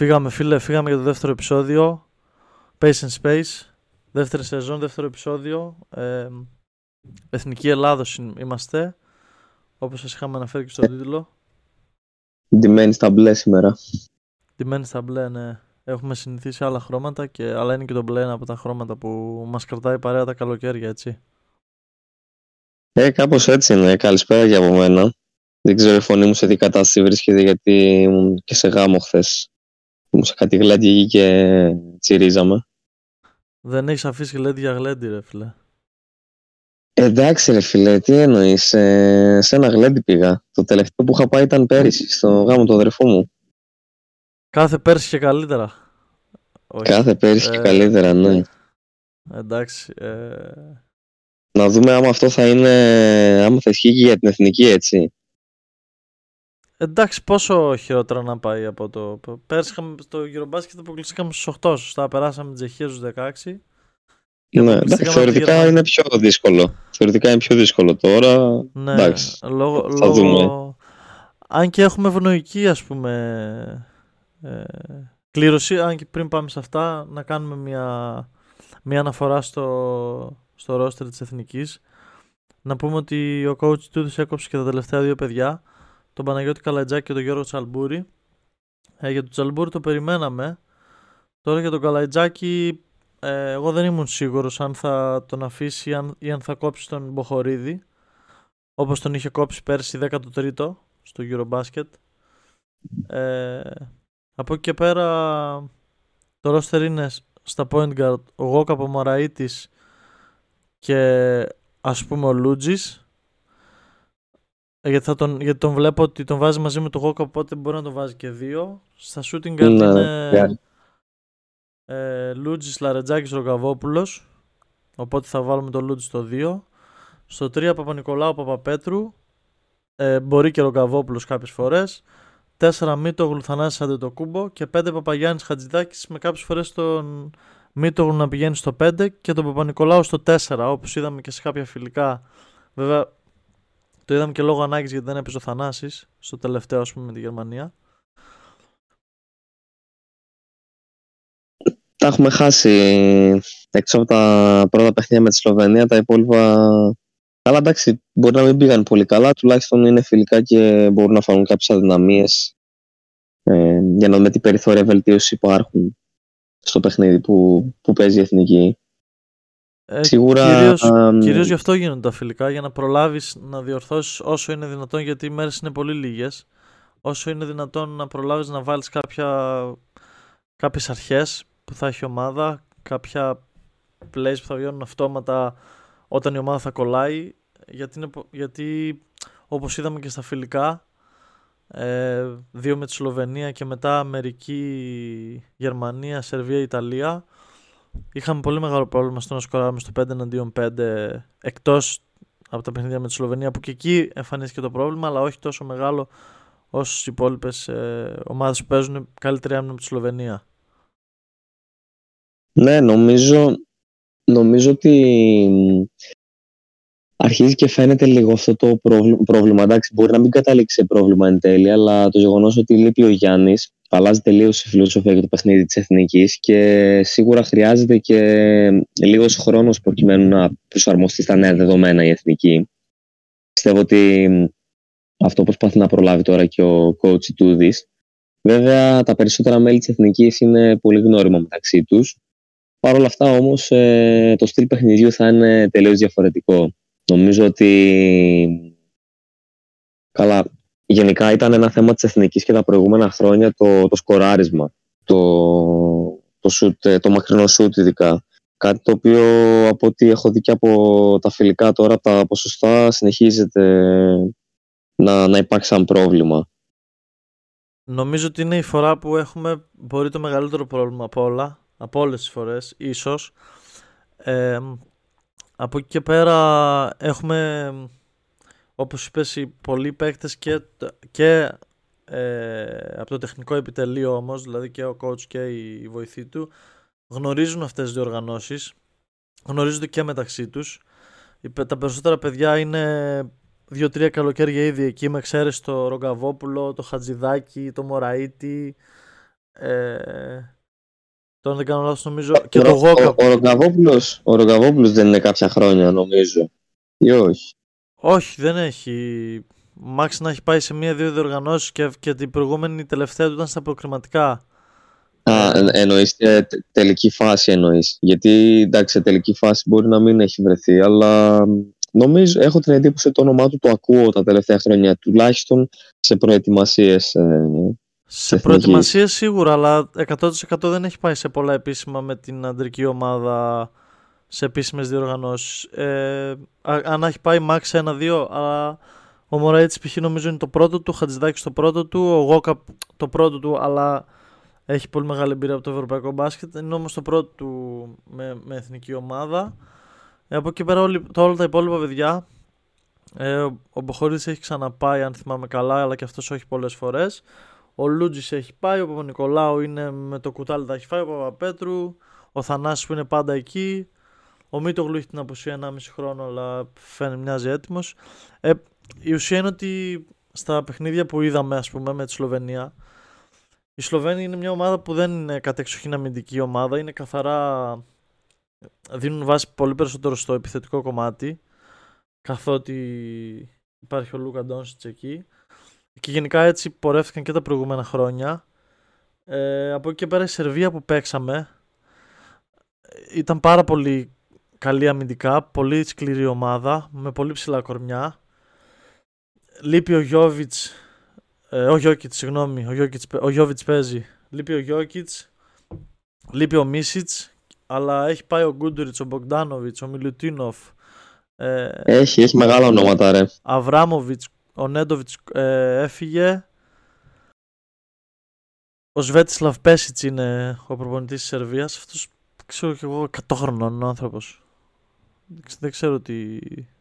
Φύγαμε φίλε, φύγαμε για το δεύτερο επεισόδιο. Pace and Space. Δεύτερη σεζόν, δεύτερο επεισόδιο. Ε, Εθνική Ελλάδος είμαστε. Όπως σας είχαμε αναφέρει και στο τίτλο. Ντυμένη στα μπλε σήμερα. Ντυμένη στα μπλε, ναι. Έχουμε συνηθίσει άλλα χρώματα, και, αλλά είναι και το μπλε ένα από τα χρώματα που μας κρατάει παρέα τα καλοκαίρια, έτσι. Ε, κάπως έτσι είναι. Καλησπέρα για από μένα. Δεν ξέρω η φωνή μου σε τι κατάσταση βρίσκεται γιατί ήμουν και σε γάμο χθες. Ήμουν σε κάτι γλέντι και τσιρίζαμε. Δεν έχεις αφήσει γλέντι για γλέντι, ρε φίλε. Εντάξει ρε φίλε, τι εννοείς, ε, σε ένα γλέντι πήγα. Το τελευταίο που είχα πάει ήταν πέρυσι, στο γάμο του αδερφού μου. Κάθε πέρσι και καλύτερα. Κάθε πέρσι και ε, καλύτερα, ναι. Εντάξει. Ε... Να δούμε άμα αυτό θα είναι, άμα θα ισχύει και για την εθνική, έτσι. Εντάξει, πόσο χειρότερα να πάει από το. Πέρσι είχαμε στο Eurobasket αποκλειστήκαμε στους 8, σωστά. Περάσαμε την Τσεχία στους 16. Ναι, εντάξει, θεωρητικά είναι πιο δύσκολο. Θεωρητικά είναι πιο δύσκολο τώρα. Ναι, εντάξει, λόγω, θα λόγω... δούμε. Αν και έχουμε ευνοϊκή, ας πούμε, ε, κλήρωση, αν και πριν πάμε σε αυτά, να κάνουμε μια, μια αναφορά στο, στο ρόστερ της Εθνικής. Να πούμε ότι ο coach τους έκοψε και τα τελευταία δύο παιδιά τον Παναγιώτη Καλατζάκη και τον Γιώργο Τσαλμπούρη. Ε, για τον Τσαλμπούρη το περιμέναμε. Τώρα για τον Καλατζάκη ε, εγώ δεν ήμουν σίγουρος αν θα τον αφήσει αν, ή αν θα κόψει τον Μποχορίδη όπως τον είχε κόψει πέρσι 13ο στο Eurobasket. Ε, από εκεί και πέρα το roster είναι στα point guard ο Γόκα Μωραΐτης και ας πούμε ο Λούτζης ε, γιατί, θα τον, γιατί τον βλέπω ότι τον βάζει μαζί με τον Γόκα, οπότε μπορεί να τον βάζει και δύο. Στα shooting guard ναι, είναι yeah. ε, Λούτζης, Λαρετζάκης, Ροκαβόπουλος. Οπότε θα βάλουμε τον Λούτζη στο 2. Στο 3 Παπα-Νικολάου, Παπαπέτρου. Ε, μπορεί και Ροκαβόπουλος κάποιες φορές. 4 Μίτογλου, Θανάσης Αντετοκούμπο. Και 5 Παπαγιάννης Χατζηδάκης με κάποιες φορές τον Μίτογλου να πηγαίνει στο 5 και τον Παπα-Νικολάου στο 4. Όπως είδαμε και σε κάποια φιλικά. Βέβαια το είδαμε και λόγω ανάγκης γιατί δεν έπαιζε ο Θανάσης στο τελευταίο, ας πούμε, με τη Γερμανία. Τα έχουμε χάσει έξω από τα πρώτα παιχνίδια με τη Σλοβενία. Τα υπόλοιπα. Αλλά εντάξει, μπορεί να μην πήγαν πολύ καλά. Τουλάχιστον είναι φιλικά και μπορούν να φανούν κάποιες αδυναμίες ε, για να δούμε τι περιθώρια βελτίωσης υπάρχουν στο παιχνίδι που, που παίζει η εθνική. Ε, Σίγουρα. Κυρίως, α, κυρίως γι' αυτό γίνονται τα φιλικά, για να προλάβεις να διορθώσεις όσο είναι δυνατόν, γιατί οι μέρες είναι πολύ λίγες. Όσο είναι δυνατόν να προλάβεις να βάλεις κάποια, κάποιες αρχές που θα έχει η ομάδα, κάποια plays που θα βγαίνουν αυτόματα όταν η ομάδα θα κολλάει, γιατί, είναι, γιατί όπως είδαμε και στα φιλικά, ε, δύο με τη Σλοβενία και μετά Αμερική, Γερμανία, Σερβία, Ιταλία, Είχαμε πολύ μεγάλο πρόβλημα στο να σκοράρουμε στο 5 εναντίον 5 εκτός από τα παιχνίδια με τη Σλοβενία που και εκεί εμφανίστηκε το πρόβλημα αλλά όχι τόσο μεγάλο όσο οι υπόλοιπες ε, ομάδες που παίζουν καλύτερη άμυνα με τη Σλοβενία. Ναι, νομίζω, νομίζω ότι αρχίζει και φαίνεται λίγο αυτό το πρόβλημα. Εντάξει, μπορεί να μην καταλήξει σε πρόβλημα εν τέλει, αλλά το γεγονός ότι λείπει ο Γιάννης αλλάζει τελείως η φιλοσοφία για το παιχνίδι της εθνικής και σίγουρα χρειάζεται και λίγος χρόνος προκειμένου να προσαρμοστεί στα νέα δεδομένα η εθνική. Πιστεύω ότι αυτό προσπαθεί να προλάβει τώρα και ο coach Τούδης. Βέβαια, τα περισσότερα μέλη της εθνικής είναι πολύ γνώριμα μεταξύ τους. Παρ' όλα αυτά όμως, ε, το στυλ παιχνιδιού θα είναι τελείως διαφορετικό. Νομίζω ότι καλά, γενικά ήταν ένα θέμα της εθνικής και τα προηγούμενα χρόνια το, το σκοράρισμα, το, το, shoot, το μακρινό σούτ ειδικά. Κάτι το οποίο από ό,τι έχω δει και από τα φιλικά τώρα, τα ποσοστά συνεχίζεται να, να υπάρξει σαν πρόβλημα. Νομίζω ότι είναι η φορά που έχουμε μπορεί το μεγαλύτερο πρόβλημα από όλα, από όλες τις φορές, ίσως. Ε, από εκεί και πέρα έχουμε, όπως είπες, οι πολλοί παίκτες και, και ε, από το τεχνικό επιτελείο όμως, δηλαδή και ο coach και η βοηθή του, γνωρίζουν αυτές τις διοργανώσεις, γνωρίζονται και μεταξύ τους. Τα περισσότερα παιδιά είναι δύο-τρία καλοκαίρια ήδη εκεί, με εξαίρεση το Ρογκαβόπουλο, το Χατζηδάκι, το Μωραΐτη, Ε, Τώρα δεν κάνω λάθος νομίζω και το Γόκα. Ο, ο, ο δεν είναι κάποια χρόνια νομίζω ή όχι; Όχι δεν έχει. Μάξ να έχει πάει σε μία-δύο διοργανώσεις και, και την προηγούμενη τελευταία του ήταν στα προκριματικά. Α, εννοείς τε, τελική φάση εννοείς. Γιατί εντάξει, σε τελική φάση μπορεί να μην έχει βρεθεί, αλλά νομίζω, έχω την εντύπωση ότι το όνομά του το ακούω τα τελευταία χρόνια, τουλάχιστον σε προετοιμασίες ε, σε προετοιμασίες σίγουρα, αλλά 100% δεν έχει πάει σε πολλά επίσημα με την αντρική ομάδα σε επίσημες διοργανώσεις. Ε, αν έχει πάει max 1-2, αλλά ο Μωραήτη π.χ. νομίζω είναι το πρώτο του, ο Χατζηδάκης το πρώτο του, ο Γόκα το πρώτο του, αλλά έχει πολύ μεγάλη εμπειρία από το ευρωπαϊκό μπάσκετ. Είναι όμως το πρώτο του με, με εθνική ομάδα. Ε, από εκεί πέρα όλοι, όλα τα υπόλοιπα παιδιά. Ε, ο Μποχωρίδης έχει ξαναπάει αν θυμάμαι καλά, αλλά και αυτός όχι πολλές φορές. Ο Λούτζης έχει πάει, ο Παπα-Νικολάου είναι με το κουτάλι τα έχει φάει, ο Παπαπέτρου, ο Θανάσης που είναι πάντα εκεί. Ο Μίτογλου έχει την απουσία 1,5 χρόνο, αλλά φαίνεται μοιάζει έτοιμος. Ε, η ουσία είναι ότι στα παιχνίδια που είδαμε, ας πούμε, με τη Σλοβενία, η Σλοβένια είναι μια ομάδα που δεν είναι κατεξοχήν αμυντική ομάδα, είναι καθαρά. δίνουν βάση πολύ περισσότερο στο επιθετικό κομμάτι, καθότι υπάρχει ο Λούκα Ντόνσιτς εκεί. Και γενικά έτσι πορεύτηκαν και τα προηγούμενα χρόνια. Ε, από εκεί και πέρα η Σερβία που παίξαμε ήταν πάρα πολύ καλή αμυντικά, πολύ σκληρή ομάδα, με πολύ ψηλά κορμιά. Λείπει ο Γιώβιτς, ε, ο Γιώκητς, συγγνώμη, ο, Γιώκητς, ο Γιώβιτς παίζει. Λείπει ο Γιώκητς, λείπει ο Μίσιτς, αλλά έχει πάει ο Γκούντουριτς, ο Μπογκδάνοβιτς, ο Μιλουτίνοφ. Ε, έχει, έχει μεγάλα ονόματα ρε. Αβράμοβιτς, ο Νέντοβιτς ε, έφυγε. Ο Σβέτισλαβ Πέσιτς είναι ο προπονητής της Σερβίας. Αυτός ξέρω κι εγώ 100 χρονών ο άνθρωπος. Δεν ξέρω τι,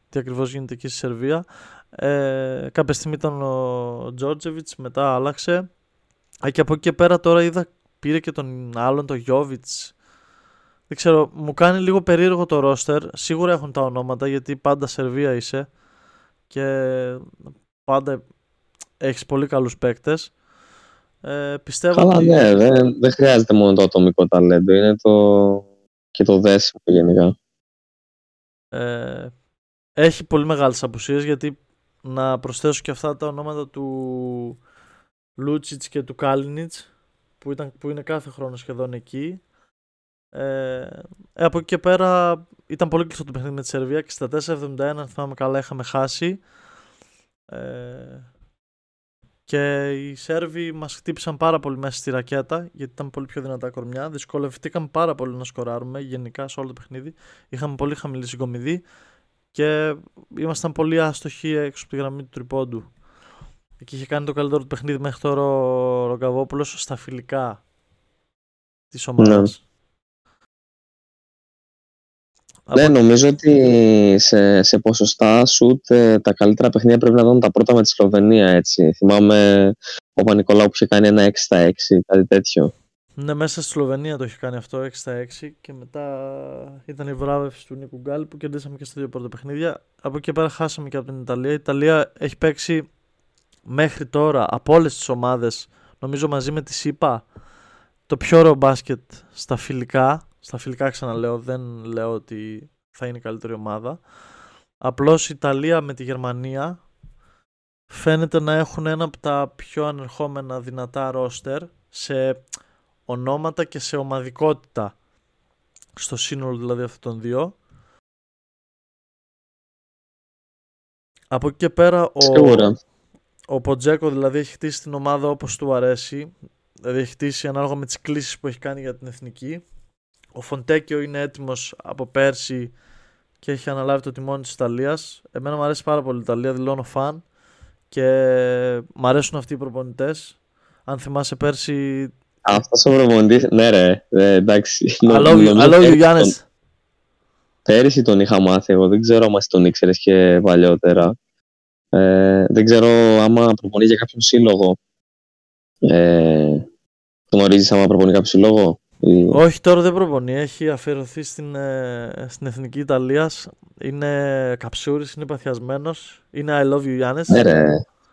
τι ακριβώς γίνεται εκεί στη Σερβία. Ε, κάποια στιγμή ήταν ο Τζόρτζεβιτς, μετά άλλαξε. Ε, και από εκεί και πέρα τώρα είδα πήρε και τον άλλον, τον Γιώβιτς. Δεν ξέρω, μου κάνει λίγο περίεργο το ρόστερ. Σίγουρα έχουν τα ονόματα γιατί πάντα Σερβία είσαι και πάντα έχεις πολύ καλούς παίκτες. Ε, πιστεύω Καλά, ότι... ναι, δεν, δεν χρειάζεται μόνο το ατομικό ταλέντο, είναι το... και το δέσιμο γενικά. Ε, έχει πολύ μεγάλες απουσίες γιατί να προσθέσω και αυτά τα ονόματα του Λούτσιτς και του Κάλινιτς που, ήταν, που είναι κάθε χρόνο σχεδόν εκεί. Ε, ε από εκεί και πέρα ήταν πολύ κλειστό το παιχνίδι με τη Σερβία και στα 4.71 αν θυμάμαι καλά είχαμε χάσει ε, και οι Σέρβοι μας χτύπησαν πάρα πολύ μέσα στη ρακέτα γιατί ήταν πολύ πιο δυνατά κορμιά. Δυσκολευτήκαμε πάρα πολύ να σκοράρουμε γενικά σε όλο το παιχνίδι. Είχαμε πολύ χαμηλή συγκομιδή και ήμασταν πολύ άστοχοι έξω από τη γραμμή του τριπώντου. Εκεί είχε κάνει το καλύτερο του παιχνίδι μέχρι τώρα ο Ρογκαβόπουλος στα φιλικά της ομάδας. Ναι, νομίζω ότι σε, σε ποσοστά σουτ ε, τα καλύτερα παιχνίδια πρέπει να δουν τα πρώτα με τη Σλοβενία. Έτσι. Θυμάμαι ο Παπα-Νικολάου που είχε κάνει ένα 6 στα 6, κάτι τέτοιο. Ναι, μέσα στη Σλοβενία το είχε κάνει αυτό 6 στα 6 και μετά ήταν η βράβευση του Νίκου Γκάλ που κερδίσαμε και στα δύο πρώτα παιχνίδια. Από εκεί και πέρα χάσαμε και από την Ιταλία. Η Ιταλία έχει παίξει μέχρι τώρα από όλες τις ομάδες, νομίζω μαζί με τη ΣΥΠΑ, το πιο ωραίο μπάσκετ στα φιλικά στα φιλικά ξαναλέω, δεν λέω ότι θα είναι η καλύτερη ομάδα. Απλώς η Ιταλία με τη Γερμανία φαίνεται να έχουν ένα από τα πιο ανερχόμενα δυνατά ρόστερ σε ονόματα και σε ομαδικότητα στο σύνολο δηλαδή αυτών των δύο. Από εκεί και πέρα ο, ο Ποτζέκο δηλαδή έχει χτίσει την ομάδα όπως του αρέσει. Δηλαδή έχει χτίσει ανάλογα με τις κλήσεις που έχει κάνει για την εθνική. Ο Φοντέκιο είναι έτοιμος από πέρσι και έχει αναλάβει το τιμόνι της Ιταλίας. Εμένα μου αρέσει πάρα πολύ η Ιταλία, δηλώνω φαν και μου αρέσουν αυτοί οι προπονητές. Αν θυμάσαι πέρσι. Αυτός ο προπονητής, ναι, ρε, ε, εντάξει. Αλόγιο, Γιάννης. Πέρυσι τον είχα μάθει εγώ, δεν ξέρω αν τον ήξερες και παλιότερα. Ε, δεν ξέρω άμα προπονεί για κάποιον σύλλογο. Ε, γνωρίζεις άμα προπονεί κάποιο σύλλογο; Όχι, τώρα δεν προπονεί. Έχει αφιερωθεί στην, ε, στην Εθνική Ιταλίας. Είναι καψούρης, είναι παθιασμένος. Είναι I love you, Γιάννης. Ναι, ρε.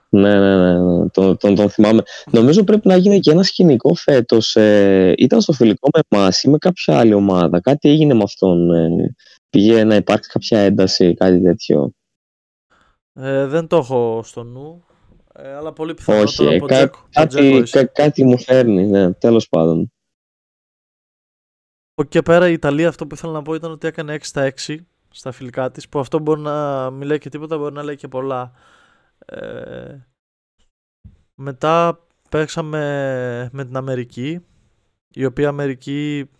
Ναι, ναι, ναι, ναι. Τον, τον, τον θυμάμαι. Νομίζω πρέπει να γίνει και ένα σκηνικό φέτος. Ε, ήταν στο φιλικό με εμάς ή με κάποια άλλη ομάδα. Κάτι έγινε με αυτόν. Ε, πήγε να υπάρξει κάποια ένταση, κάτι τέτοιο. Ε, δεν το έχω στο νου. Ε, αλλά πολύ πιθανό Όχι, ε, κά, κάτι, κά, κάτι μου φέρνει, ναι, τέλος πάντων. Από εκεί πέρα η Ιταλία αυτό που ήθελα να πω ήταν ότι έκανε 6 στα 6 στα φιλικά της που αυτό μπορεί να μην λέει και τίποτα, μπορεί να λέει και πολλά. Ε, μετά παίξαμε με την Αμερική η οποία Αμερική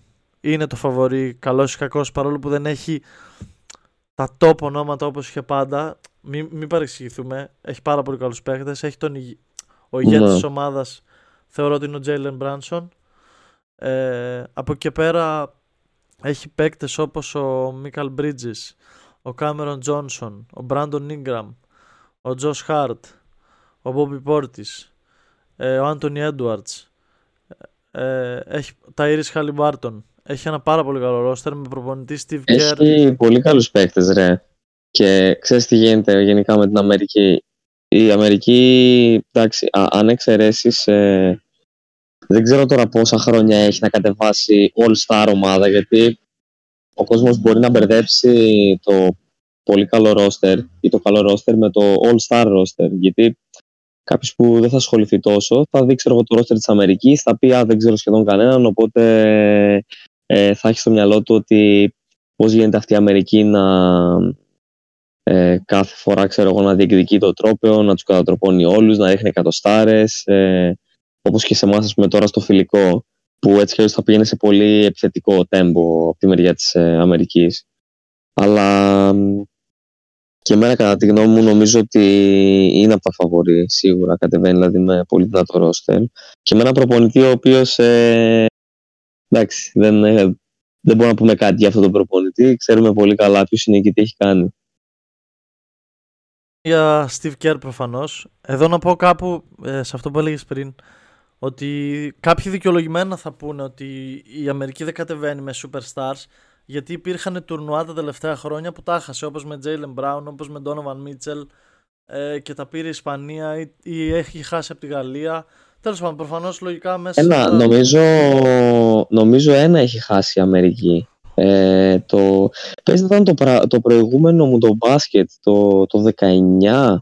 είναι το φαβορή καλός ή κακός παρόλο που δεν έχει τα top ονόματα όπως είχε πάντα μην, μην παρεξηγηθούμε έχει πάρα πολύ καλούς παίχτες έχει τον, ο ηγέτης ναι. της ομάδας θεωρώ ότι είναι ο Τζέιλεν Μπράνσον ε, από εκεί πέρα έχει παίκτες όπως ο Μίκαλ Μπρίτζης, ο Κάμερον Τζόνσον, ο Μπράντον Νίγκραμ, ο Τζος Χάρτ, ο Μπόμπι Πόρτις, ε, ο Άντωνι Έντουαρτς, ε, έχει τα Iris Χαλιμπάρτον. Έχει ένα πάρα πολύ καλό ρόστερ με προπονητή Steve Kerr. Έχει πολύ καλούς παίκτες ρε. Και ξέρεις τι γίνεται γενικά με την Αμερική. Η Αμερική, εντάξει, αν εξαιρέσεις ε, δεν ξέρω τώρα πόσα χρόνια έχει να κατεβάσει all-star ομάδα γιατί ο κόσμος μπορεί να μπερδέψει το πολύ καλό roster ή το καλό roster με το all-star roster γιατί κάποιος που δεν θα ασχοληθεί τόσο θα δει ξέρω, το roster της Αμερικής θα πει α, δεν ξέρω σχεδόν κανέναν οπότε ε, θα έχει στο μυαλό του ότι πώς γίνεται αυτή η Αμερική να ε, κάθε φορά ξέρω εγώ να διεκδικεί το τρόπαιο, να τους κατατροπώνει όλους, να ρίχνει εκατοστάρες ε, όπως και σε εμάς πούμε τώρα στο φιλικό που έτσι και θα πήγαινε σε πολύ επιθετικό τέμπο από τη μεριά της ε, Αμερικής. Αλλά και εμένα κατά τη γνώμη μου νομίζω ότι είναι από τα φαβορή σίγουρα κατεβαίνει δηλαδή με πολύ δυνατό ρόστερ. Και με ένα προπονητή ο οποίος ε, εντάξει δεν, ε, δεν μπορούμε να πούμε κάτι για αυτό τον προπονητή. Ξέρουμε πολύ καλά ποιος είναι και τι έχει κάνει. Για Steve Kerr προφανώς. Εδώ να πω κάπου ε, σε αυτό που έλεγες πριν ότι κάποιοι δικαιολογημένα θα πούνε ότι η Αμερική δεν κατεβαίνει με superstars γιατί υπήρχαν τουρνουά τα τελευταία χρόνια που τα έχασε όπως με Jalen Brown, όπως με Donovan Mitchell ε, και τα πήρε η Ισπανία ή, ή, έχει χάσει από τη Γαλλία. Τέλος πάντων, προφανώς λογικά μέσα... Ένα, νομίζω, νομίζω ένα έχει χάσει η Αμερική. Ε, το, πες ήταν το, το προηγούμενο μου το μπάσκετ το, το 19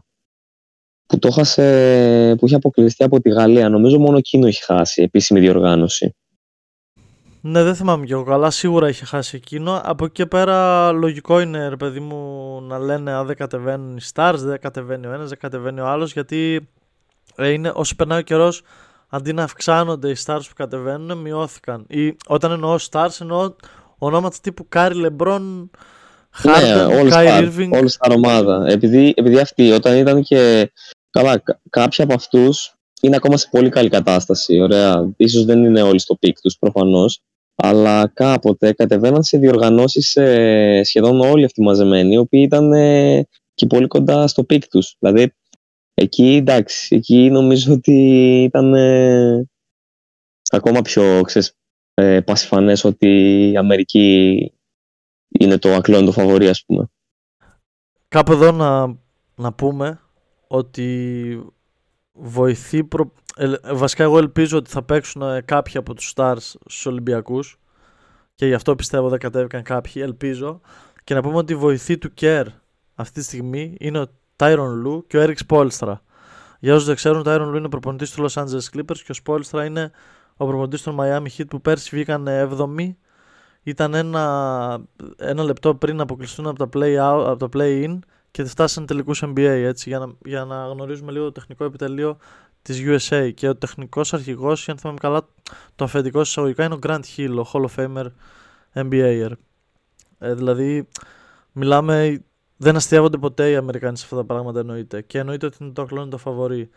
που το χάσε, που είχε αποκλειστεί από τη Γαλλία. Νομίζω μόνο εκείνο έχει χάσει, επίσημη διοργάνωση. Ναι, δεν θυμάμαι και εγώ καλά. Σίγουρα είχε χάσει εκείνο. Από εκεί και πέρα, λογικό είναι, ρε παιδί μου, να λένε αν δεν κατεβαίνουν οι stars, δεν κατεβαίνει ο ένας, δεν κατεβαίνει ο άλλος. Γιατί ε, είναι, όσο περνάει ο καιρός, αντί να αυξάνονται οι stars που κατεβαίνουν, μειώθηκαν. Ή, όταν εννοώ stars, εννοώ ονόματα τύπου Κάρι, Λεμπρόν, Χάρντεν, Κάιρι Ίρβινγκ. Όλη στα ομάδα. Επειδή, επειδή αυτοί όταν ήταν και Καλά, κάποιοι από αυτούς είναι ακόμα σε πολύ καλή κατάσταση. Ωραία. Ίσως δεν είναι όλοι στο peak τους προφανώς. Αλλά κάποτε κατεβαίναν σε διοργανώσεις ε, σχεδόν όλοι αυτοί μαζεμένοι, οι οποίοι ήταν ε, και πολύ κοντά στο peak τους. Δηλαδή, εκεί εντάξει, εκεί νομίζω ότι ήταν ε, ακόμα πιο ξέρεις, ε, πασιφανές ότι η Αμερική είναι το ακλόνητο φαβορή, ας πούμε. Κάπου εδώ να, να πούμε ότι βοηθεί προ... ε, βασικά εγώ ελπίζω ότι θα παίξουν ε, κάποιοι από τους stars στους Ολυμπιακούς και γι' αυτό πιστεύω δεν κατέβηκαν κάποιοι, ελπίζω και να πούμε ότι βοηθή του Κέρ αυτή τη στιγμή είναι ο Tyron Λου και ο Eric Spolstra. Για όσους δεν ξέρουν, ο Tyron Λου είναι προπονητής του Los Angeles Clippers και ο Spolstra είναι ο προπονητής των Miami Heat που πέρσι βγήκαν 7η. Ήταν ένα, ένα λεπτό πριν αποκλειστούν από τα play-in από play και φτάσανε τελικού NBA έτσι, για, να, για να γνωρίζουμε λίγο το τεχνικό επιτελείο της USA. Και ο τεχνικός αρχηγός, αν θυμάμαι καλά, το αφεντικό εισαγωγικά είναι ο Grant Hill, ο Hall of Famer NBA. Ε, δηλαδή, μιλάμε, δεν αστείαβονται ποτέ οι Αμερικάνοι σε αυτά τα πράγματα εννοείται. Και εννοείται ότι είναι το ακλόνι το φαβορή.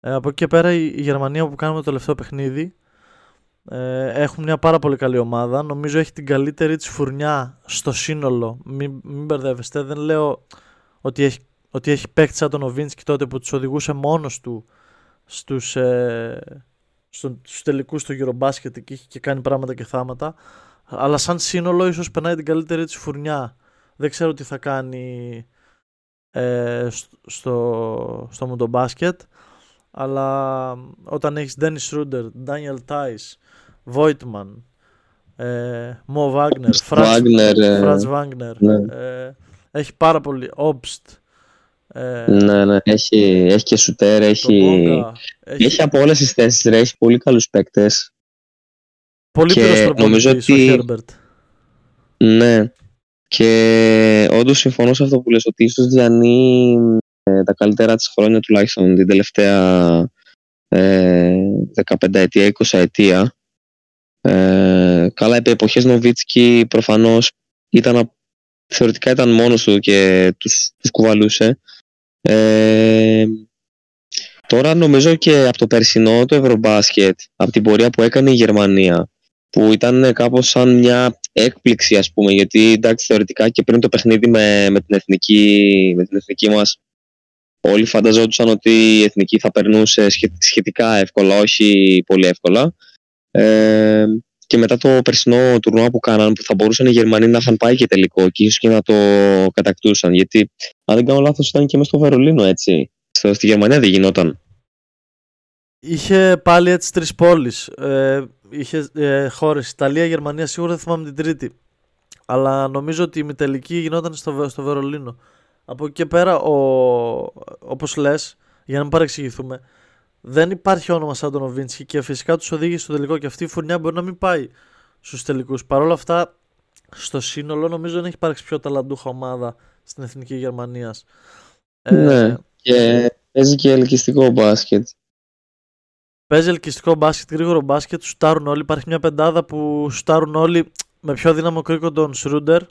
Ε, από εκεί και πέρα η, η Γερμανία που κάνουμε το τελευταίο παιχνίδι ε, έχουν μια πάρα πολύ καλή ομάδα. Νομίζω έχει την καλύτερη της φουρνιά στο σύνολο. Μην, μην μπερδεύεστε. Δεν λέω ότι έχει, ότι έχει παίκτη σαν τον Οβίνσκι τότε που τους οδηγούσε μόνος του στους, ε, στους τελικούς του Eurobasket και είχε και κάνει πράγματα και θάματα. Αλλά σαν σύνολο ίσως περνάει την καλύτερη της φουρνιά. Δεν ξέρω τι θα κάνει ε, στο, στο μοντομπάσκετ αλλά όταν έχεις Dennis Schroeder, Daniel Tice, Voigtman, ε, Mo Wagner, Franz Wagner, ε, έχει πάρα πολύ, Obst, ε, ναι, ναι, έχει, έχει και σουτέρ, έχει, έχει... έχει από όλες τις θέσεις, έχει πολύ καλούς παίκτες. Πολύ και νομίζω ότι... ο Herbert. Ναι, και όντως συμφωνώ σε αυτό που λες, ότι ίσως διανύει ε, τα καλύτερα της χρόνια τουλάχιστον την τελευταία ε, 15 ετία, 20 ετία. Ε, καλά, επί εποχές Νοβίτσκι προφανώς ήταν, θεωρητικά ήταν μόνος του και τους, τους κουβαλούσε. Ε, τώρα νομίζω και από το περσινό το Ευρωμπάσκετ, από την πορεία που έκανε η Γερμανία, που ήταν κάπως σαν μια έκπληξη ας πούμε, γιατί εντάξει θεωρητικά και πριν το παιχνίδι με, με, την, εθνική, με την εθνική μας όλοι φανταζόντουσαν ότι η εθνική θα περνούσε σχετικά εύκολα, όχι πολύ εύκολα. Ε, και μετά το περσινό τουρνουά που κάναν, που θα μπορούσαν οι Γερμανοί να είχαν πάει και τελικό και ίσως και να το κατακτούσαν. Γιατί, αν δεν κάνω λάθος, ήταν και μέσα στο Βερολίνο, έτσι. Στο, στη Γερμανία δεν γινόταν. Είχε πάλι έτσι τρεις πόλεις. Ε, είχε ε, χώρες. Ιταλία, Γερμανία, σίγουρα δεν θυμάμαι την τρίτη. Αλλά νομίζω ότι η μητελική γινόταν στο, στο Βερολίνο. Από εκεί και πέρα, ο, όπως λες, για να μην παρεξηγηθούμε, δεν υπάρχει όνομα σαν τον Οβίνσκι και φυσικά τους οδήγησε στο τελικό και αυτή η φουρνιά μπορεί να μην πάει στους τελικούς. Παρ' όλα αυτά, στο σύνολο νομίζω δεν έχει υπάρξει πιο ταλαντούχα ομάδα στην εθνική Γερμανίας. Ε, ναι, και παίζει και ελκυστικό μπάσκετ. Παίζει ελκυστικό μπάσκετ, γρήγορο μπάσκετ, σουτάρουν όλοι. Υπάρχει μια πεντάδα που σουτάρουν όλοι με πιο δύναμο κρίκο τον Σρούντερ.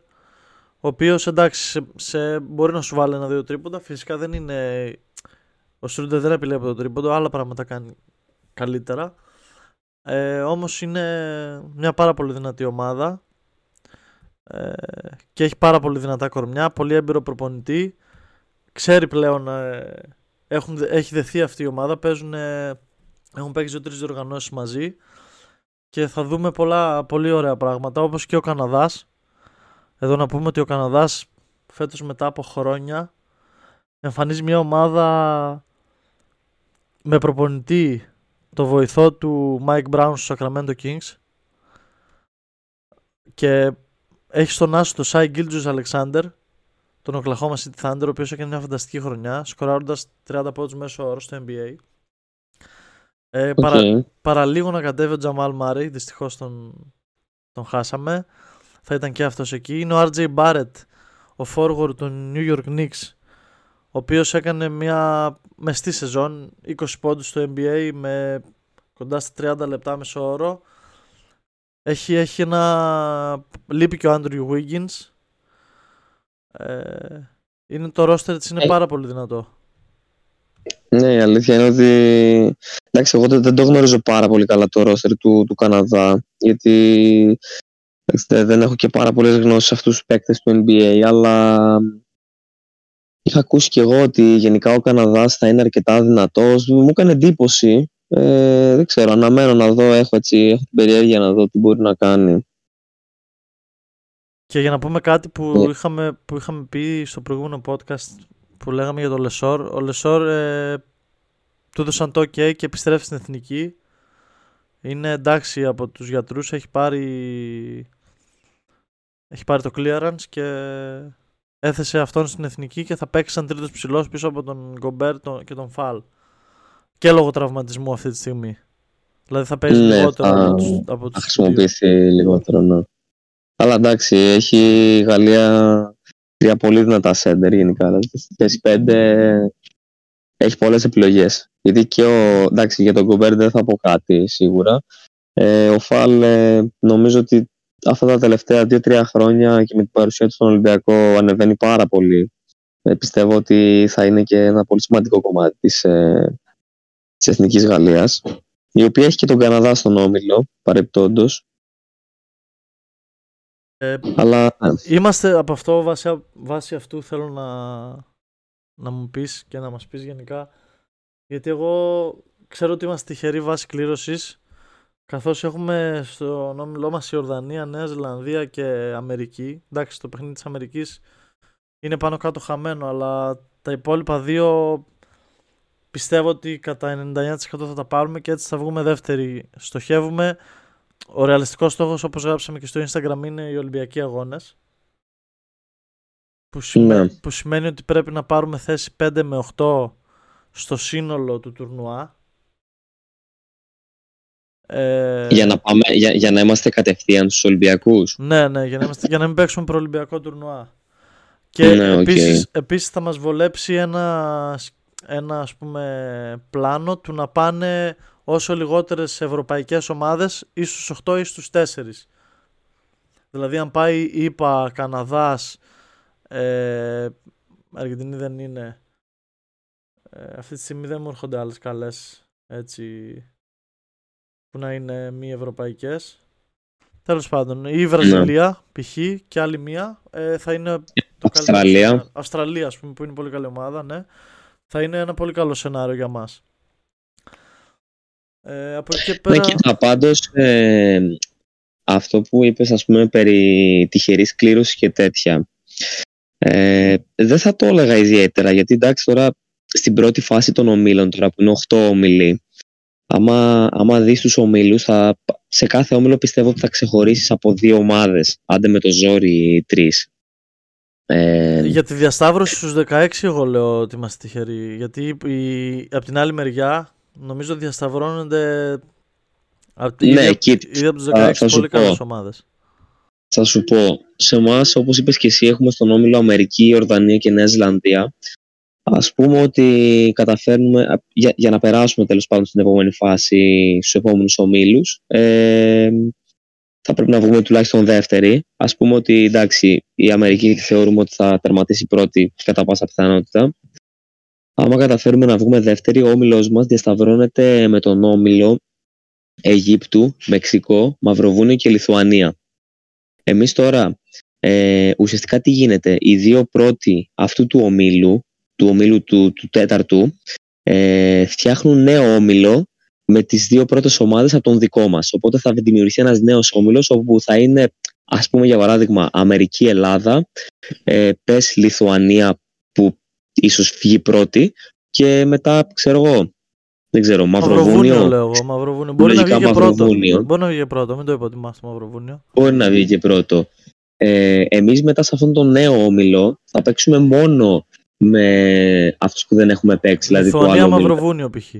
Ο οποίος εντάξει, σε, μπορεί να σου βάλει ένα-δύο τρίποντα. Φυσικά δεν είναι ο Σρούντερ δεν επιλέγει το τρίποντο, άλλα πράγματα κάνει καλύτερα. Ε, όμως είναι μια πάρα πολύ δυνατή ομάδα ε, και έχει πάρα πολύ δυνατά κορμιά, πολύ έμπειρο προπονητή. Ξέρει πλέον, ε, έχουν, έχει δεθεί αυτή η ομάδα, παίζουν, ε, έχουν παίξει δύο-τρεις διοργανώσεις μαζί και θα δούμε πολλά πολύ ωραία πράγματα όπως και ο Καναδάς. Εδώ να πούμε ότι ο Καναδάς φέτος μετά από χρόνια εμφανίζει μια ομάδα με προπονητή το βοηθό του Mike Brown στο Sacramento Kings. Και έχει στον άσο το Σάι Gilgeous Alexander τον Oklahoma City Thunder ο οποίος έκανε μια φανταστική χρονιά σκοράροντας 30 πόντους μέσω όρο στο NBA ε, παρα, παραλίγο να κατέβει ο Jamal Murray δυστυχώς τον, τον χάσαμε. Θα ήταν και αυτός εκεί. Είναι ο RJ Barrett ο forward του New York Knicks ο οποίος έκανε μια μεστή σεζόν, 20 πόντους στο NBA με κοντά στα 30 λεπτά μέσω όρο. Έχει, έχει ένα... Λείπει και ο Andrew Wiggins. Ε, είναι το roster της είναι ε. πάρα πολύ δυνατό. Ναι, η αλήθεια είναι ότι εντάξει, εγώ δεν το γνωρίζω πάρα πολύ καλά το roster του, του Καναδά γιατί δεν έχω και πάρα πολλές γνώσεις αυτούς τους παίκτες του NBA αλλά Είχα ακούσει και εγώ ότι γενικά ο Καναδάς θα είναι αρκετά δυνατός. Μου έκανε εντύπωση. Ε, δεν ξέρω, αναμένω να δω, έχω, έτσι, έχω την περιέργεια να δω τι μπορεί να κάνει. Και για να πούμε κάτι που, ναι. είχαμε, που είχαμε πει στο προηγούμενο podcast που λέγαμε για τον Λεσόρ. Ο Λεσόρ ε, του έδωσαν το OK και επιστρέφει στην εθνική. Είναι εντάξει από τους γιατρούς, έχει πάρει, έχει πάρει το clearance και έθεσε αυτόν στην εθνική και θα παίξει σαν τρίτος ψηλός πίσω από τον Γκομπέρ και τον Φαλ. Και λόγω τραυματισμού αυτή τη στιγμή. Δηλαδή θα παίζει ναι, λιγότερο θα, από τους, Θα χρησιμοποιήσει λιγότερο, ναι. Αλλά εντάξει, έχει η Γαλλία τρία πολύ δυνατά σέντερ γενικά. Δηλαδή, στη θέση 5 έχει πολλές επιλογές. Γιατί και ο, εντάξει, για τον Γκομπέρ δεν θα πω κάτι σίγουρα. Ε, ο Φαλ ε, νομίζω ότι αυτά τα τελευταία δύο-τρία χρόνια και με την παρουσία του στον Ολυμπιακό ανεβαίνει πάρα πολύ. Ε, πιστεύω ότι θα είναι και ένα πολύ σημαντικό κομμάτι της, ε, της Εθνικής Γαλλίας η οποία έχει και τον Καναδά στον Όμιλο παρεπτόντως ε, Αλλά, ναι. Είμαστε από αυτό, βάσει, βάσει αυτού θέλω να, να μου πεις και να μας πεις γενικά γιατί εγώ ξέρω ότι είμαστε τυχεροί βάσει κλήρωσης Καθώς έχουμε στο όμιλό μας Ιορδανία, Νέα Ζηλανδία και Αμερική. Εντάξει, το παιχνίδι της Αμερικής είναι πάνω κάτω χαμένο, αλλά Τα υπόλοιπα δύο πιστεύω ότι κατά 99% θα τα πάρουμε και έτσι θα βγούμε δεύτεροι. Στοχεύουμε. Ο ρεαλιστικός στόχος όπως γράψαμε και στο Instagram είναι οι Ολυμπιακοί Αγώνες. Που, Ναι. που σημαίνει ότι πρέπει να πάρουμε θέση 5 με 8 στο σύνολο του τουρνουά. Ε, Για, να πάμε, για, για να είμαστε κατευθείαν στους Ολυμπιακούς. Ναι, ναι, για να, είμαστε, για να μην παίξουμε προολυμπιακό τουρνουά. Και Ναι, οκ. επίσης, επίσης θα μας βολέψει ένα, ένα ας πούμε πλάνο του να πάνε όσο λιγότερες ευρωπαϊκές ομάδες ή στους 8 ή στους 4. Δηλαδή αν πάει ΙΠΑ, Καναδάς, ε, Αργεντινή δεν είναι. Ε, αυτή τη στιγμή δεν μου έρχονται άλλες καλές έτσι που να είναι μη ευρωπαϊκές. Τέλος πάντων, η Βραζιλία π.χ. και άλλη μία ε, θα είναι το καλύτερο Αυστραλία. σενάριο. Αυστραλία, ας πούμε, που είναι πολύ καλή ομάδα, ναι. Θα είναι ένα πολύ καλό σενάριο για μας. Ε, από εκεί και Ναι, πέρα... κοίτα, πάντως ε, αυτό που είπες ας πούμε περί τυχερής κλήρωσης και τέτοια ε, δεν θα το έλεγα ιδιαίτερα γιατί εντάξει τώρα στην πρώτη φάση των ομίλων τώρα που είναι 8 ομιλοί άμα, άμα δεις τους ομίλους θα, σε κάθε όμιλο πιστεύω ότι θα ξεχωρίσεις από δύο ομάδες άντε με το ζόρι τρεις ε, Για τη διασταύρωση στους 16 εγώ λέω ότι είμαστε τυχεροί. Γιατί η, από την άλλη μεριά νομίζω διασταυρώνονται από, Ναι, ήδη, εκεί ήδη από τους 16 θα- θα σου πολύ πω. καλές ομάδες. Θα σου πω, σε εμάς, όπως είπες και εσύ, έχουμε στον όμιλο Αμερική, Ορδανία και Νέα Ζηλανδία. Α πούμε ότι καταφέρνουμε, α, για, για να περάσουμε τέλος πάντων στην επόμενη φάση, στους επόμενους ομίλους, ε, θα πρέπει να βγούμε τουλάχιστον δεύτερη. Α πούμε ότι εντάξει, η Αμερική θεωρούμε ότι θα τερματίσει πρώτη κατά πάσα πιθανότητα. Άμα καταφέρουμε να βγούμε δεύτερη, ο όμιλος μας διασταυρώνεται με τον όμιλο Αιγύπτου, Μεξικό, Μαυροβούνιο και Λιθουανία. Εμείς τώρα, ε, ουσιαστικά τι γίνεται, οι δύο πρώτοι αυτού του ομίλου, του ομίλου του, του τέταρτου, ε, φτιάχνουν νέο όμιλο με τις δύο πρώτες ομάδες από τον δικό μας. Οπότε θα δημιουργηθεί ένας νέος όμιλος όπου θα είναι, ας πούμε για παράδειγμα, Αμερική-Ελλάδα, ε, πες Λιθουανία που ίσως φύγει πρώτη και μετά, ξέρω εγώ, δεν ξέρω, Μαυροβούνιο Μαυροβούνιο, λέω εγώ. Μαυροβούνιο. Μπορεί να Λογικά βγει και πρώτο. Μαυροβούνιο. Μπορεί να βγει και πρώτο. Μην το υποτιμάς το Μαυροβούνιο. μπορεί να βγει και πρώτο. Ε, εμείς μετά σε αυτόν τον νέο όμιλο θα παίξουμε μόνο με αυτούς που δεν έχουμε παίξει. Δηλαδή το Λιθουανία άλλο όμιλο. Μαυροβούνιο π.χ.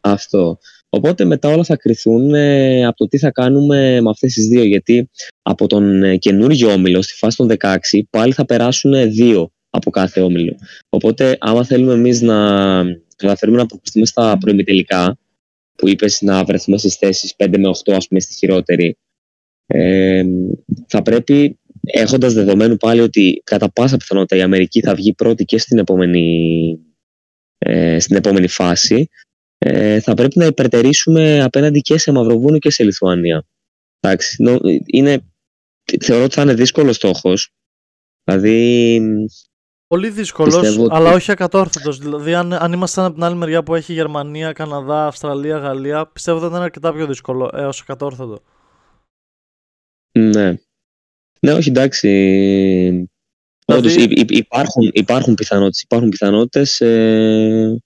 Αυτό. Οπότε μετά όλα θα κρυθούν ε, από το τι θα κάνουμε με αυτές τις δύο. Γιατί από τον ε, καινούργιο όμιλο στη φάση των 16 πάλι θα περάσουν ε, δύο από κάθε όμιλο. Οπότε άμα θέλουμε εμείς να καταφέρουμε να προχωρήσουμε στα προημιτελικά που είπες να βρεθούμε στις θέσεις 5 με 8 ας πούμε στη χειρότερη ε, θα πρέπει έχοντας δεδομένου πάλι ότι κατά πάσα πιθανότητα η Αμερική θα βγει πρώτη και στην επόμενη, ε, στην επόμενη φάση ε, θα πρέπει να υπερτερήσουμε απέναντι και σε Μαυροβούνιο και σε Λιθουανία. Εντάξει, νο- είναι, θεωρώ ότι θα είναι δύσκολος στόχος. Δηλαδή, Πολύ δύσκολος, Πιστεύω ότι- αλλά όχι ακατόρθωτος. Δηλαδή, αν, αν ήμασταν από την άλλη μεριά που έχει Γερμανία, Καναδά, Αυστραλία, Γαλλία, πιστεύω θα ήταν αρκετά πιο δύσκολο έω ακατόρθωτο. ναι. Ναι, όχι, εντάξει. Δηλαδή- Όντως, υ- υ- υπάρχουν, υπάρχουν πιθανότητες. Υπάρχουν πιθανότητες ε,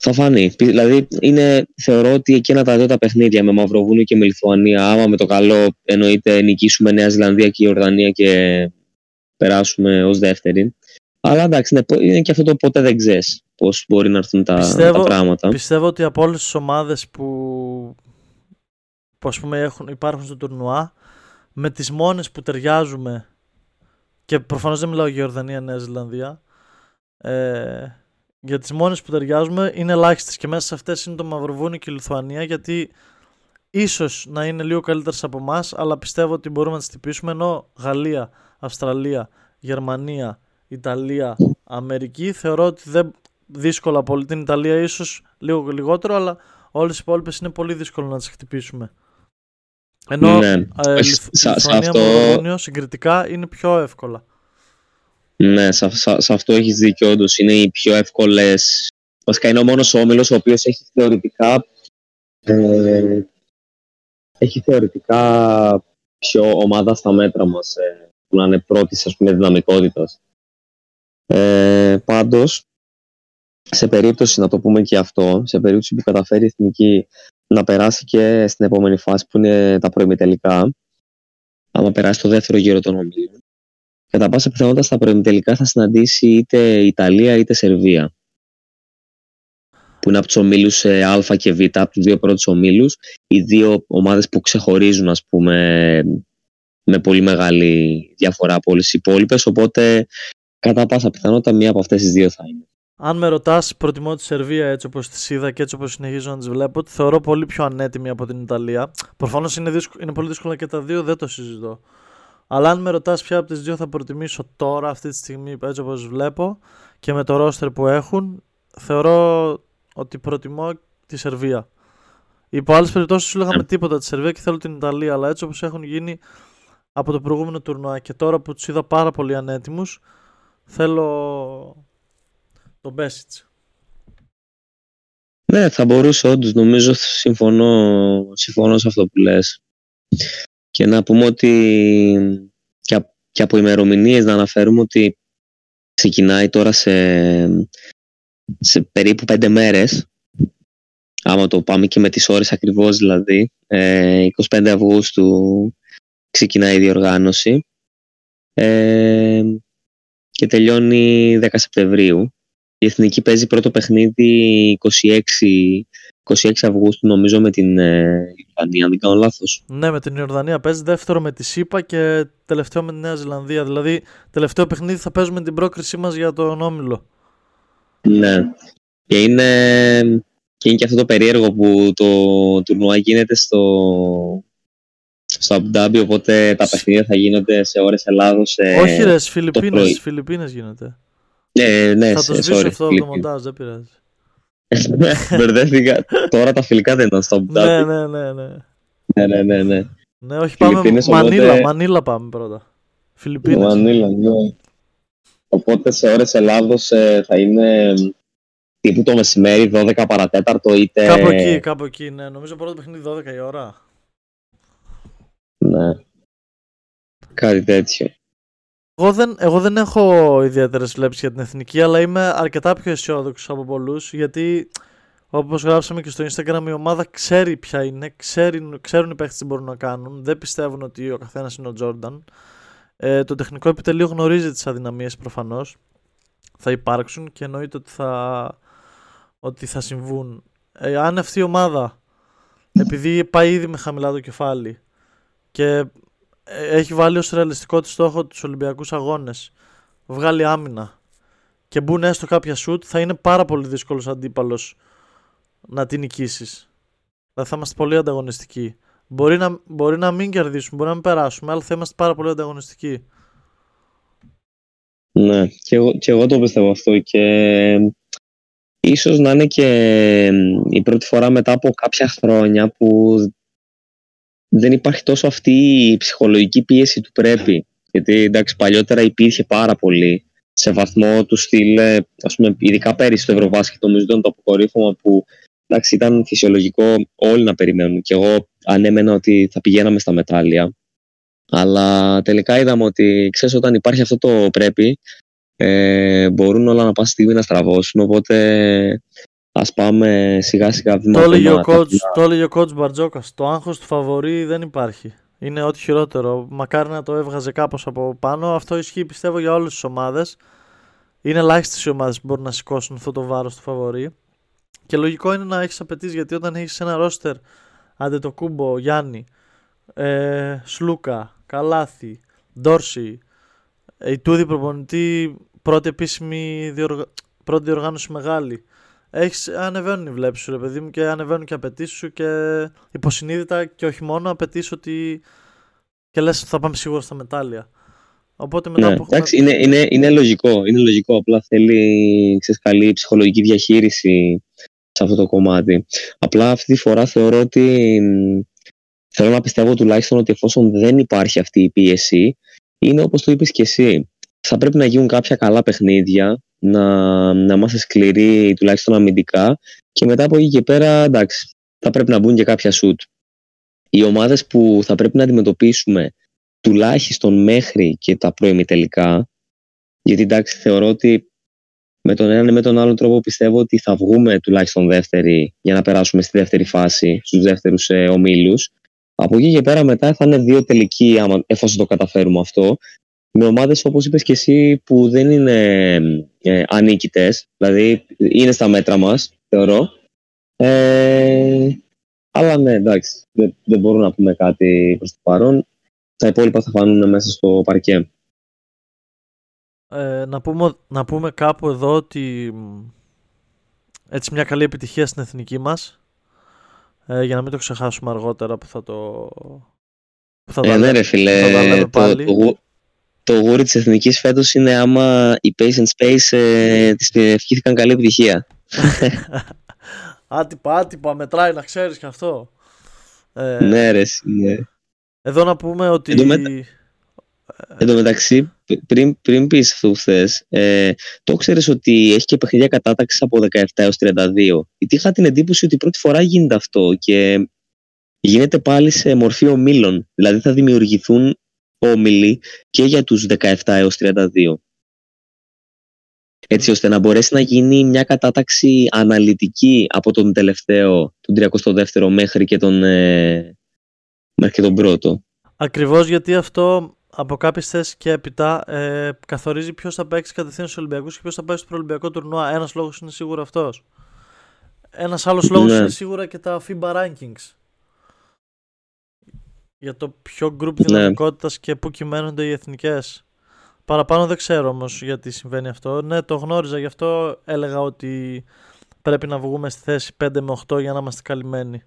θα φανεί. Πι- Δηλαδή, είναι, θεωρώ ότι εκείνα τα δύο τα παιχνίδια με Μαυροβούνιο και με Λιθουανία, άμα με το καλό εννοείται νικήσουμε Νέα Ζηλανδία και Ιορδανία και περάσουμε ως δεύτερη. Αλλά εντάξει, είναι, πο- είναι και αυτό το ποτέ δεν ξέρεις πώς μπορεί να έρθουν τα, Πιστεύω- τα πράγματα. Πιστεύω ότι από όλες τις ομάδες που, που ας πούμε έχουν, υπάρχουν στο τουρνουά, με τις μόνες που ταιριάζουμε και προφανώς δεν μιλάω για Ιορδανία, Νέα Ζηλανδία, ε, για τις μόνες που ταιριάζουμε είναι ελάχιστες και μέσα σε αυτές είναι το Μαυροβούνιο και η Λιθουανία γιατί ίσως να είναι λίγο καλύτερες από εμάς, αλλά πιστεύω ότι μπορούμε να τις τυπήσουμε ενώ Γαλλία, Αυστραλία, Γερμανία, Ιταλία, Αμερική θεωρώ ότι δεν δύσκολα πολύ την Ιταλία ίσως λίγο λιγότερο αλλά όλες οι υπόλοιπες είναι πολύ δύσκολο να τις χτυπήσουμε. Ενώ Ναι. ε, Όχι, Λιθ- σε- σε Λιθουανία, αυτό- Μαυροβούνιο συγκριτικά είναι πιο εύκολα. Ναι, σε, σε- σε αυτό έχεις δίκιο όντως. Είναι οι πιο εύκολες. Βασικά είναι ο μόνος όμιλος ο οποίος έχει θεωρητικά ε, έχει θεωρητικά πιο ομάδα στα μέτρα μας ε, που να είναι πρώτης ας πούμε δυναμικότητας. Ε, πάντως, σε περίπτωση, να το πούμε και αυτό, σε περίπτωση που καταφέρει η Εθνική να περάσει και στην επόμενη φάση που είναι τα προημιτελικά, άμα περάσει το δεύτερο γύρο των ομίλων, κατά πάσα πιθανότητα στα προημιτελικά θα συναντήσει είτε Ιταλία είτε Σερβία. Που είναι από τους ομίλους ε, Α και Β, από τους δύο πρώτους ομίλους, οι δύο ομάδες που ξεχωρίζουν, ας πούμε, με πολύ μεγάλη διαφορά από όλες τις υπόλοιπες. Οπότε, κατά πάσα πιθανότητα, μία από αυτές τις δύο θα είναι. Αν με ρωτάς, προτιμώ τη Σερβία έτσι όπως τη είδα και έτσι όπως συνεχίζω να τις βλέπω. Τη θεωρώ πολύ πιο ανέτοιμη από την Ιταλία. Προφανώς είναι, είναι πολύ δύσκολο και τα δύο, δεν το συζητώ. Αλλά αν με ρωτάς ποια από τις δύο θα προτιμήσω τώρα, αυτή τη στιγμή, έτσι όπως βλέπω και με το ρόστερ που έχουν, θεωρώ ότι προτιμώ τη Σερβία. Υπό άλλες περιπτώσεις σου λέγαμε τίποτα τη Σερβία και θέλω την Ιταλία, αλλά έτσι όπως έχουν γίνει από το προηγούμενο τουρνουά και τώρα που τους είδα πάρα πολύ ανέτοιμους, θέλω τον Μπέσιτς. Ναι, θα μπορούσε όντως. Νομίζω συμφωνώ, συμφωνώ σε αυτό που λες. Και να πούμε ότι και, και από ημερομηνίες να αναφέρουμε ότι ξεκινάει τώρα σε, σε περίπου πέντε μέρες άμα το πάμε και με τις ώρες ακριβώς δηλαδή 25 ε, Αυγούστου ξεκινάει η διοργάνωση ε, και τελειώνει 10 Σεπτεμβρίου η Εθνική παίζει πρώτο παιχνίδι 26, 26 Αυγούστου νομίζω με την ε, Ιορδανία, αν δεν κάνω λάθος. Ναι, με την Ιορδανία παίζει δεύτερο με τη ΣΥΠΑ και τελευταίο με τη Νέα Ζηλανδία. Δηλαδή, τελευταίο παιχνίδι θα παίζουμε την πρόκρισή μας για τον Όμιλο. Ναι. Και είναι, και είναι και αυτό το περίεργο που το τουρνουά γίνεται στο, στο Αμπουντάμπι, οπότε τα παιχνίδια θα γίνονται σε ώρες Ελλάδος. Όχι ρε, στις Φιλιππίνες, Φιλιππίνες γίνεται. Ναι, ναι, θα το σβήσω αυτό το μοντάζ, δεν πειράζει. Μπερδεύτηκα. Τώρα τα φιλικά δεν ήταν στο Αμπουντάμπι. ναι, ναι, ναι, ναι. Ναι, ναι, ναι, ναι. Ναι, όχι, πάμε Μανίλα, οπότε... Μανίλα πάμε πρώτα. Φιλιππίνες. Μανίλα, ναι. Οπότε σε ώρες Ελλάδος ε, θα είναι τύπου το μεσημέρι, 12 παρατέταρτο είτε... Κάπου εκεί, κάπου εκεί, ναι. Νομίζω πρώτο παιχνίδι 12 η ώρα. Ναι. Κάτι τέτοιο. Εγώ δεν, εγώ δεν έχω ιδιαίτερες βλέψεις για την εθνική, αλλά είμαι αρκετά πιο αισιόδοξος από πολλούς γιατί όπως γράψαμε και στο Instagram, η ομάδα ξέρει ποια είναι, ξέρει, ξέρουν οι παίχτες τι μπορούν να κάνουν, δεν πιστεύουν ότι ο καθένας είναι ο Τζόρνταν. Ε, το τεχνικό επιτελείο γνωρίζει τις αδυναμίες προφανώς. Θα υπάρξουν και εννοείται ότι θα, ότι θα συμβούν. Ε, αν αυτή η ομάδα, επειδή πάει ήδη με χαμηλά το κεφάλι και έχει βάλει ως ρεαλιστικό τη στόχο τους Ολυμπιακούς Αγώνες. Βγάλει άμυνα. Και μπουν έστω κάποια σουτ θα είναι πάρα πολύ δύσκολος αντίπαλος να την νικήσεις. Δηλαδή θα είμαστε πολύ ανταγωνιστικοί. Μπορεί να, μπορεί να μην κερδίσουμε, μπορεί να μην περάσουμε αλλά θα είμαστε πάρα πολύ ανταγωνιστικοί. Ναι, και εγώ, και εγώ το πιστεύω αυτό και ίσως να είναι και η πρώτη φορά μετά από κάποια χρόνια που δεν υπάρχει τόσο αυτή η ψυχολογική πίεση του πρέπει. Γιατί εντάξει, παλιότερα υπήρχε πάρα πολύ σε βαθμό του στυλ, ε, ας πούμε, ειδικά πέρυσι στο Ευρωβάσκετ, νομίζω ήταν το αποκορύφωμα που εντάξει, ήταν φυσιολογικό όλοι να περιμένουν. Και εγώ ανέμενα ότι θα πηγαίναμε στα μετάλλια. Αλλά τελικά είδαμε ότι ξέρεις όταν υπάρχει αυτό το πρέπει, ε, μπορούν όλα να πάνε στιγμή να στραβώσουν. Οπότε Α πάμε σιγά σιγά βήμα Το έλεγε ο coach, το έλεγε ο coach Μπαρτζόκας. Το άγχος του φαβορή δεν υπάρχει. Είναι ό,τι χειρότερο. Μακάρι να το έβγαζε κάπως από πάνω. Αυτό ισχύει πιστεύω για όλες τις ομάδες. Είναι ελάχιστες οι ομάδες που μπορούν να σηκώσουν αυτό το βάρος του φαβορή. Και λογικό είναι να έχεις απαιτήσεις γιατί όταν έχεις ένα ρόστερ άντε το κούμπο, Γιάννη, ε, Σλούκα, Καλάθι, Ντόρση, ε, η Τούδη προπονητή, πρώτη επίσημη διοργ... πρώτη διοργάνωση μεγάλη έχεις, ανεβαίνουν οι βλέψεις σου ρε παιδί μου και ανεβαίνουν και απαιτήσεις σου και υποσυνείδητα και όχι μόνο απαιτήσει ότι και λες ότι θα πάμε σίγουρα στα μετάλλια. Οπότε μετά ναι, που εντάξει, είναι, είναι, είναι, λογικό, είναι λογικό, απλά θέλει ξέρεις, καλή ψυχολογική διαχείριση σε αυτό το κομμάτι. Απλά αυτή τη φορά θεωρώ ότι θέλω να πιστεύω τουλάχιστον ότι εφόσον δεν υπάρχει αυτή η πίεση, είναι όπως το είπες και εσύ. Θα πρέπει να γίνουν κάποια καλά παιχνίδια να, να είμαστε σκληροί τουλάχιστον αμυντικά και μετά από εκεί και πέρα εντάξει, θα πρέπει να μπουν και κάποια σουτ. Οι ομάδες που θα πρέπει να αντιμετωπίσουμε τουλάχιστον μέχρι και τα τελικά Γιατί εντάξει, θεωρώ ότι με τον έναν ή με τον άλλο τρόπο πιστεύω ότι θα βγούμε τουλάχιστον δεύτερη για να περάσουμε στη δεύτερη φάση, στους δεύτερους ε, ομίλους. Από εκεί και πέρα μετά θα είναι δύο τελικοί, άμα, εφόσον το καταφέρουμε αυτό, με ομάδες όπως είπες και εσύ που δεν είναι ε, ανίκητες, δηλαδή είναι στα μέτρα μας, θεωρώ. Ε, αλλά ναι, εντάξει, δεν, δεν μπορούμε να πούμε κάτι προς το παρόν. Τα υπόλοιπα θα φανούν μέσα στο παρκέ. Ε, να, πούμε, να πούμε κάπου εδώ ότι έτσι μια καλή επιτυχία στην εθνική μας ε, για να μην το ξεχάσουμε αργότερα που θα το που θα ε, ναι ρε φίλε, το, το, το, το γούρι της εθνικής φέτος είναι άμα οι Pace and Space ε, της ευχήθηκαν καλή επιτυχία. άτυπα, άτυπα, μετράει να ξέρεις και αυτό. Ε, ναι ρε, ναι. Εδώ να πούμε ότι... Εν τω μεταξύ, πριν, πριν πεις αυτό που θες, ε, το ξέρεις ότι έχει και παιχνίδια κατάταξης από 17 έως 32. Γιατί είχα την εντύπωση ότι πρώτη φορά γίνεται αυτό και γίνεται πάλι σε μορφή ομίλων. Δηλαδή θα δημιουργηθούν όμιλοι και για τους 17 έως 32. Έτσι ώστε να μπορέσει να γίνει μια κατάταξη αναλυτική από τον τελευταίο, τον 32ο μέχρι και τον, ε, μέχρι και τον πρώτο. Ακριβώς γιατί αυτό από κάποιες θέσεις και έπειτα ε, καθορίζει ποιος θα παίξει κατευθείαν στους Ολυμπιακούς και ποιος θα πάει στο προολυμπιακό τουρνουά. Ένας λόγος είναι σίγουρα αυτός. Ένας άλλος λόγος ναι. είναι σίγουρα και τα FIBA rankings. Για το ποιο group ναι. δυναμικότητας και πού κυμαίνονται οι εθνικές. Παραπάνω δεν ξέρω όμως γιατί συμβαίνει αυτό. Ναι, το γνώριζα, γι' αυτό έλεγα ότι πρέπει να βγούμε στη θέση 5 με 8 για να είμαστε καλυμμένοι.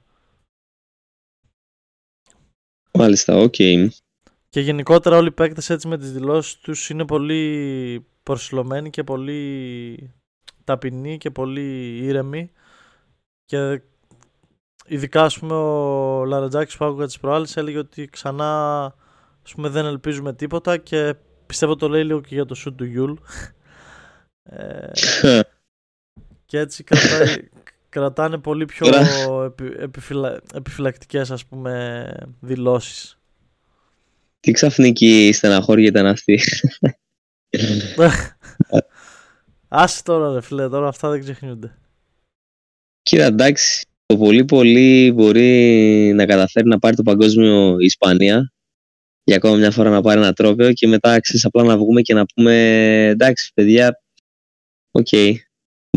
Μάλιστα, OK. Okay. Και γενικότερα όλοι οι παίκτες έτσι με τις δηλώσεις τους είναι πολύ προσηλωμένοι και πολύ ταπεινοί και πολύ ήρεμοι και ειδικά ας πούμε ο Λαρεντζάκης που άκουγα τις προάλλες έλεγε ότι ξανά ας πούμε δεν ελπίζουμε τίποτα και πιστεύω το λέει λίγο και για το σουτ του Γιουλ ε, και έτσι κρατάει, κρατάνε πολύ πιο επιφυλα, επιφυλακτικές ας πούμε δηλώσεις τι ξαφνική στεναχώρια ήταν αυτή. Άσε τώρα ρε φίλε, τώρα αυτά δεν ξεχνιούνται. Κύριε εντάξει, το πολύ πολύ μπορεί να καταφέρει να πάρει το παγκόσμιο Ισπανία για ακόμα μια φορά να πάρει ένα τρόπαιο και μετά ξέρεις απλά να βγούμε και να πούμε εντάξει παιδιά, OK, okay,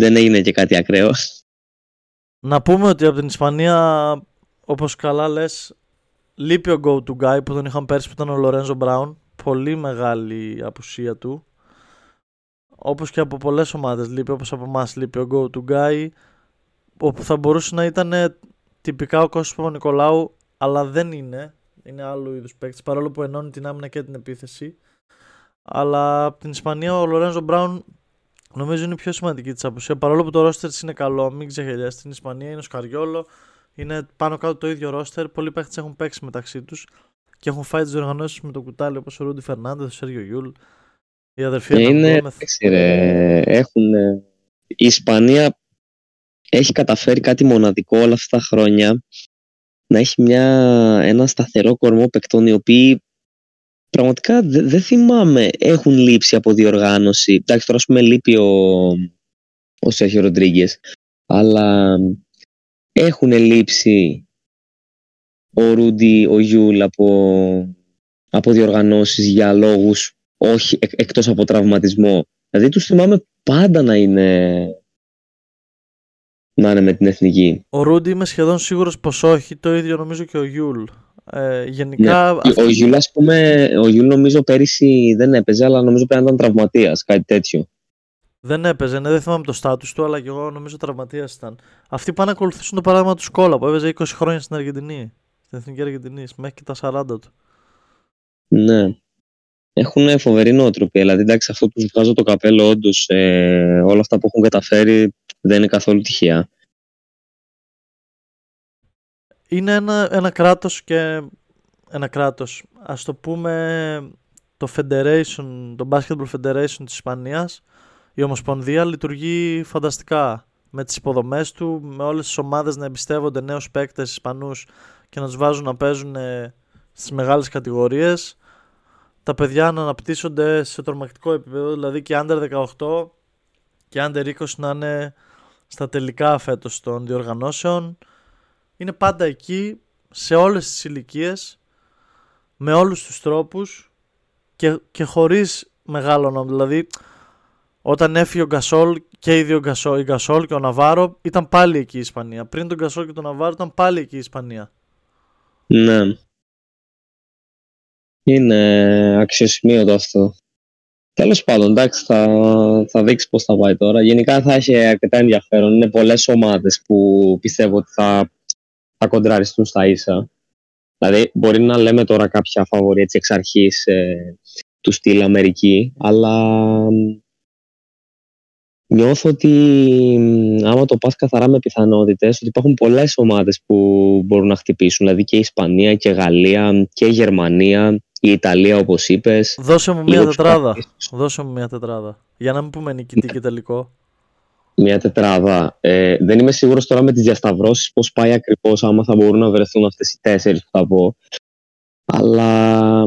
δεν έγινε και κάτι ακραίο. Να πούμε ότι από την Ισπανία όπως καλά λες Λείπει ο go to guy που τον είχαμε πέρσι που ήταν ο Λορένζο Μπράουν. Πολύ μεγάλη απουσία του. Όπως και από πολλές ομάδες λείπει, όπως από εμάς λείπει ο go to guy. Όπου θα μπορούσε να ήταν τυπικά ο Κώστας Παπα-Νικολάου, αλλά δεν είναι. Είναι άλλου είδους παίκτης, παρόλο που ενώνει την άμυνα και την επίθεση. Αλλά από την Ισπανία ο Λορένζο Μπράουν νομίζω είναι η πιο σημαντική της απουσία. Παρόλο που το ρόστερ είναι καλό, μην ξεχελιάσει. Στην Ισπανία είναι ο Σκαριόλο, είναι πάνω κάτω το ίδιο ρόστερ. Πολλοί παίχτε έχουν παίξει μεταξύ τους και έχουν φάει τις διοργανώσεις με το κουτάλι όπως ο Ρούντι Φερνάνδε, ο Σέργιο Γιούλ. Η αδερφή ε, είναι. ρε, έχουν, η Ισπανία έχει καταφέρει κάτι μοναδικό όλα αυτά τα χρόνια να έχει μια, ένα σταθερό κορμό παικτών οι οποίοι πραγματικά δεν θυμάμαι έχουν λείψει από διοργάνωση. Εντάξει, τώρα ας πούμε λείπει ο, ο Σέχιο Ροντρίγκες. Αλλά έχουν λείψει ο Ρούντι, ο Γιούλ από, από διοργανώσεις για λόγους όχι εκ, εκτός από τραυματισμό. Δηλαδή τους θυμάμαι πάντα να είναι να είναι με την εθνική. Ο Ρούντι είμαι σχεδόν σίγουρος πως όχι, το ίδιο νομίζω και ο Γιούλ. Ε, γενικά... Ναι. Ο Γιούλ ας πούμε, ο Γιούλ νομίζω πέρυσι δεν έπαιζε αλλά νομίζω πρέπει να ήταν τραυματίας, κάτι τέτοιο. Δεν έπαιζε, ναι, δεν θυμάμαι το στάτους του, αλλά και εγώ νομίζω τραυματίας ήταν. Αυτοί πάνε να ακολουθήσουν το παράδειγμα του Σκόλα που έπαιζε 20 χρόνια στην Αργεντινή. Στην Εθνική Αργεντινή, μέχρι και τα 40 του. Ναι. Έχουν φοβερή νοοτροπία. Δηλαδή, εντάξει, αυτό που βγάζω το καπέλο, όντως ε, όλα αυτά που έχουν καταφέρει δεν είναι καθόλου τυχαία. Είναι ένα, ένα κράτος και ένα κράτος. Ας το πούμε το Federation, το Basketball Federation της Ισπανίας η Ομοσπονδία λειτουργεί φανταστικά με τις υποδομές του, με όλες τις ομάδες να εμπιστεύονται νέους παίκτες Ισπανούς και να τους βάζουν να παίζουν στις μεγάλες κατηγορίες τα παιδιά να αναπτύσσονται σε τρομακτικό επίπεδο, δηλαδή και under 18 και under 20 να είναι στα τελικά φέτος των διοργανώσεων. Είναι πάντα εκεί, σε όλες τις ηλικίες, με όλους τους τρόπους και, και χωρίς μεγάλο νόμο. Δηλαδή, όταν έφυγε ο Γκασόλ και οι δύο Γκασόλ, η Γκασόλ και ο Ναβάρο, ήταν πάλι εκεί η Ισπανία. Πριν τον Γκασόλ και τον Ναβάρο ήταν πάλι εκεί η Ισπανία. Ναι. Είναι αξιοσημείωτο αυτό. Τέλος πάντων, εντάξει, θα, θα δείξεις πώς θα πάει τώρα. Γενικά θα έχει αρκετά ενδιαφέρον. Είναι πολλές ομάδες που πιστεύω ότι θα, θα κοντραριστούν στα ίσα. Δηλαδή, μπορεί να λέμε τώρα κάποια φαβορή έτσι εξ αρχής ε, του στυλ Αμερική, αλλά νιώθω ότι άμα το πας καθαρά με πιθανότητες ότι υπάρχουν πολλές ομάδες που μπορούν να χτυπήσουν δηλαδή και η Ισπανία και η Γαλλία και η Γερμανία η Ιταλία όπως είπες Δώσε μου μια τετράδα. Δώσε μου μια τετράδα. Για να μην πούμε νικητή και τελικό. Μια τετράδα. Ε, Δεν είμαι σίγουρος τώρα με τις διασταυρώσεις Πώς πάει ακριβώς άμα θα μπορούν να βρεθούν αυτές οι τέσσερις που θα πω. Αλλά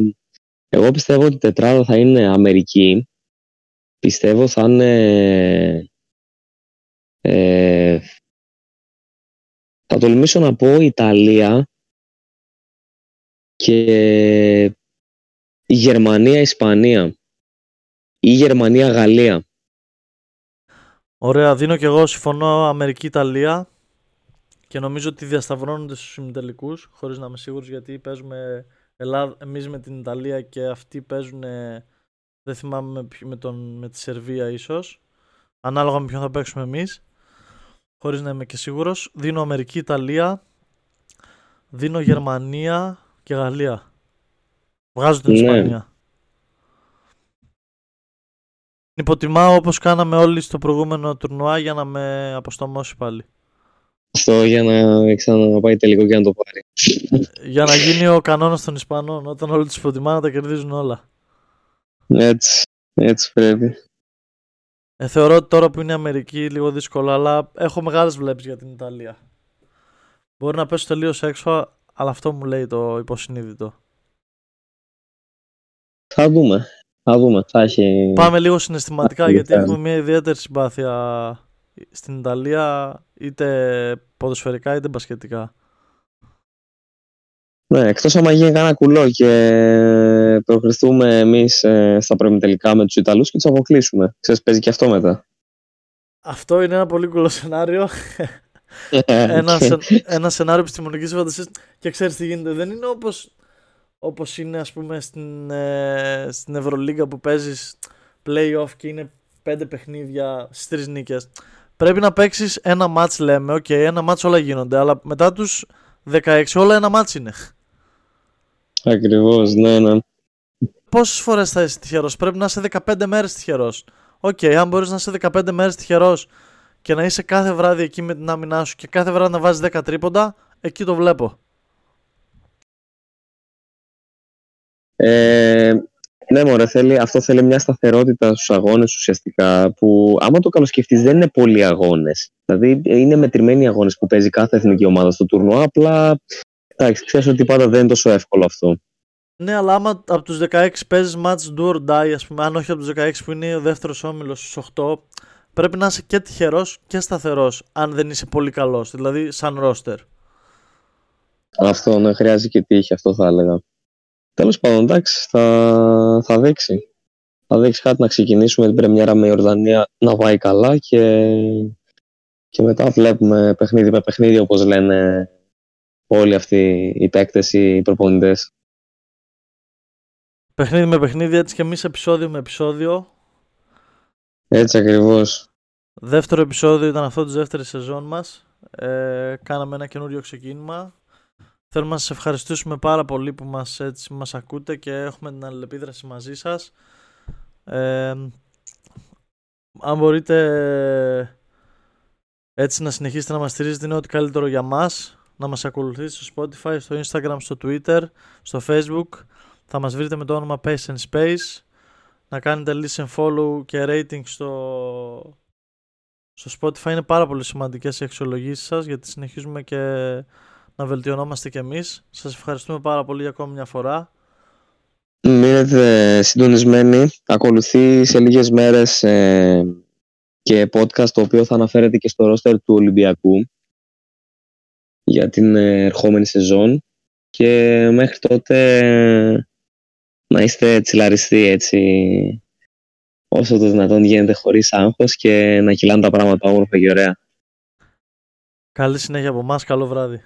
εγώ πιστεύω ότι η τετράδα θα είναι Αμερική. Πιστεύω θα είναι... Ε, θα τολμήσω να πω Ιταλία και η Γερμανία-Ισπανία ή Γερμανία-Γαλλία. Ωραία, δίνω και εγώ συμφωνώ Αμερική-Ιταλία και νομίζω ότι διασταυρώνονται στους συμμετελικούς χωρίς να είμαι σίγουρος γιατί παίζουμε Ελλάδα, εμείς με την Ιταλία και αυτοί παίζουν δεν θυμάμαι με, με, τον, με τη Σερβία ίσως. Ανάλογα με ποιον θα παίξουμε εμείς. Χωρίς να είμαι και σίγουρος. Δίνω Αμερική, Ιταλία. Δίνω Γερμανία και Γαλλία. Βγάζω την ναι. Ισπανία. Υποτιμάω όπως κάναμε όλοι στο προηγούμενο τουρνουά για να με αποστομώσει πάλι. Αυτό για να ξαναπάει τελικό και να το πάρει. για να γίνει ο κανόνας των Ισπανών. Όταν όλοι τους υποτιμάνε τα κερδίζουν όλα. Έτσι, έτσι πρέπει. Ε, θεωρώ ότι τώρα που είναι η Αμερική λίγο δύσκολο, αλλά έχω μεγάλες βλέψεις για την Ιταλία. Μπορεί να πέσω τελείως έξω, αλλά αυτό μου λέει το υποσυνείδητο. Θα δούμε. Θα δούμε. Θα έχει... Πάμε λίγο συναισθηματικά, γιατί έχουμε μια ιδιαίτερη συμπάθεια στην Ιταλία, είτε ποδοσφαιρικά είτε μπασκετικά. Ναι, εκτός άμα γίνει κανένα κουλό και προχωρηθούμε εμείς ε, στα τελικά με τους Ιταλούς και τους αποκλείσουμε. Ξέρεις, παίζει και αυτό μετά. Αυτό είναι ένα πολύ κουλό σενάριο. ένα, ένα σενάριο επιστημονικής φαντασίας και ξέρεις τι γίνεται. Δεν είναι όπως, όπως είναι ας πούμε στην, ε, στην Ευρωλίγκα που παίζεις play-off και είναι πέντε παιχνίδια στις τρεις νίκες. Πρέπει να παίξεις ένα μάτς λέμε, OK, okay, ένα μάτς όλα γίνονται, αλλά μετά τους 16 όλα ένα μάτς είναι. Ακριβώς, ναι, ναι. Πόσες φορές θα είσαι τυχερός, Πρέπει να είσαι 15 μέρες τυχερός. OK, okay, αν μπορείς να είσαι 15 μέρες τυχερός και να είσαι κάθε βράδυ εκεί με την άμυνά σου και κάθε βράδυ να βάζεις 10 τρίποντα, εκεί το βλέπω. Ε, ναι, μωρέ, θέλει, αυτό θέλει μια σταθερότητα στους αγώνες ουσιαστικά. Που άμα το καλοσκεφτείς, δεν είναι πολλοί αγώνες. Δηλαδή, είναι μετρημένοι οι αγώνες που παίζει κάθε εθνική ομάδα στο τουρνουά. Απλά Εντάξει, ξέρεις ότι πάντα δεν είναι τόσο εύκολο αυτό. Ναι, αλλά άμα από τους 16 παίζεις match do or die, ας πούμε, αν όχι από τους 16 που είναι ο δεύτερος όμιλος στους 8, πρέπει να είσαι και τυχερός και σταθερός, αν δεν είσαι πολύ καλός. Δηλαδή, σαν ρόστερ. Αυτό, ναι, χρειάζεται και τύχη, αυτό θα έλεγα. Τέλος πάντων, εντάξει, θα, θα δείξει. Θα δείξει κάτι να ξεκινήσουμε την πρεμιέρα με η Ορδανία να πάει καλά και, και μετά βλέπουμε παιχνίδι με παιχνίδι, όπως λένε όλοι αυτοί οι παίκτες, οι προπονητές. Παιχνίδι με παιχνίδι, έτσι και εμείς επεισόδιο με επεισόδιο. Έτσι ακριβώς. Δεύτερο επεισόδιο ήταν αυτό της δεύτερης σεζόν μας. Ε, κάναμε ένα καινούριο ξεκίνημα. Θέλουμε να σας ευχαριστήσουμε πάρα πολύ που μας, έτσι, μας ακούτε και έχουμε την αλληλεπίδραση μαζί σας. Ε, αν μπορείτε έτσι να συνεχίσετε να μας στηρίζετε είναι ό,τι καλύτερο για μας να μας ακολουθήσετε στο Spotify, στο Instagram, στο Twitter, στο Facebook. Θα μας βρείτε με το όνομα Pace and Space. Να κάνετε listen, follow και rating στο, στο Spotify. Είναι πάρα πολύ σημαντικές οι αξιολογήσεις σας γιατί συνεχίζουμε και να βελτιωνόμαστε κι εμείς. Σας ευχαριστούμε πάρα πολύ για ακόμη μια φορά. Μείνετε συντονισμένοι. Ακολουθεί σε λίγες μέρες ε, και podcast το οποίο θα αναφέρεται και στο ρόστερ του Ολυμπιακού για την ε, ερχόμενη σεζόν και μέχρι τότε να είστε τσιλαριστοί έτσι όσο το δυνατόν γίνεται χωρίς άγχος και να κυλάνε τα πράγματα όμορφα και ωραία. Καλή συνέχεια από εμάς, καλό βράδυ.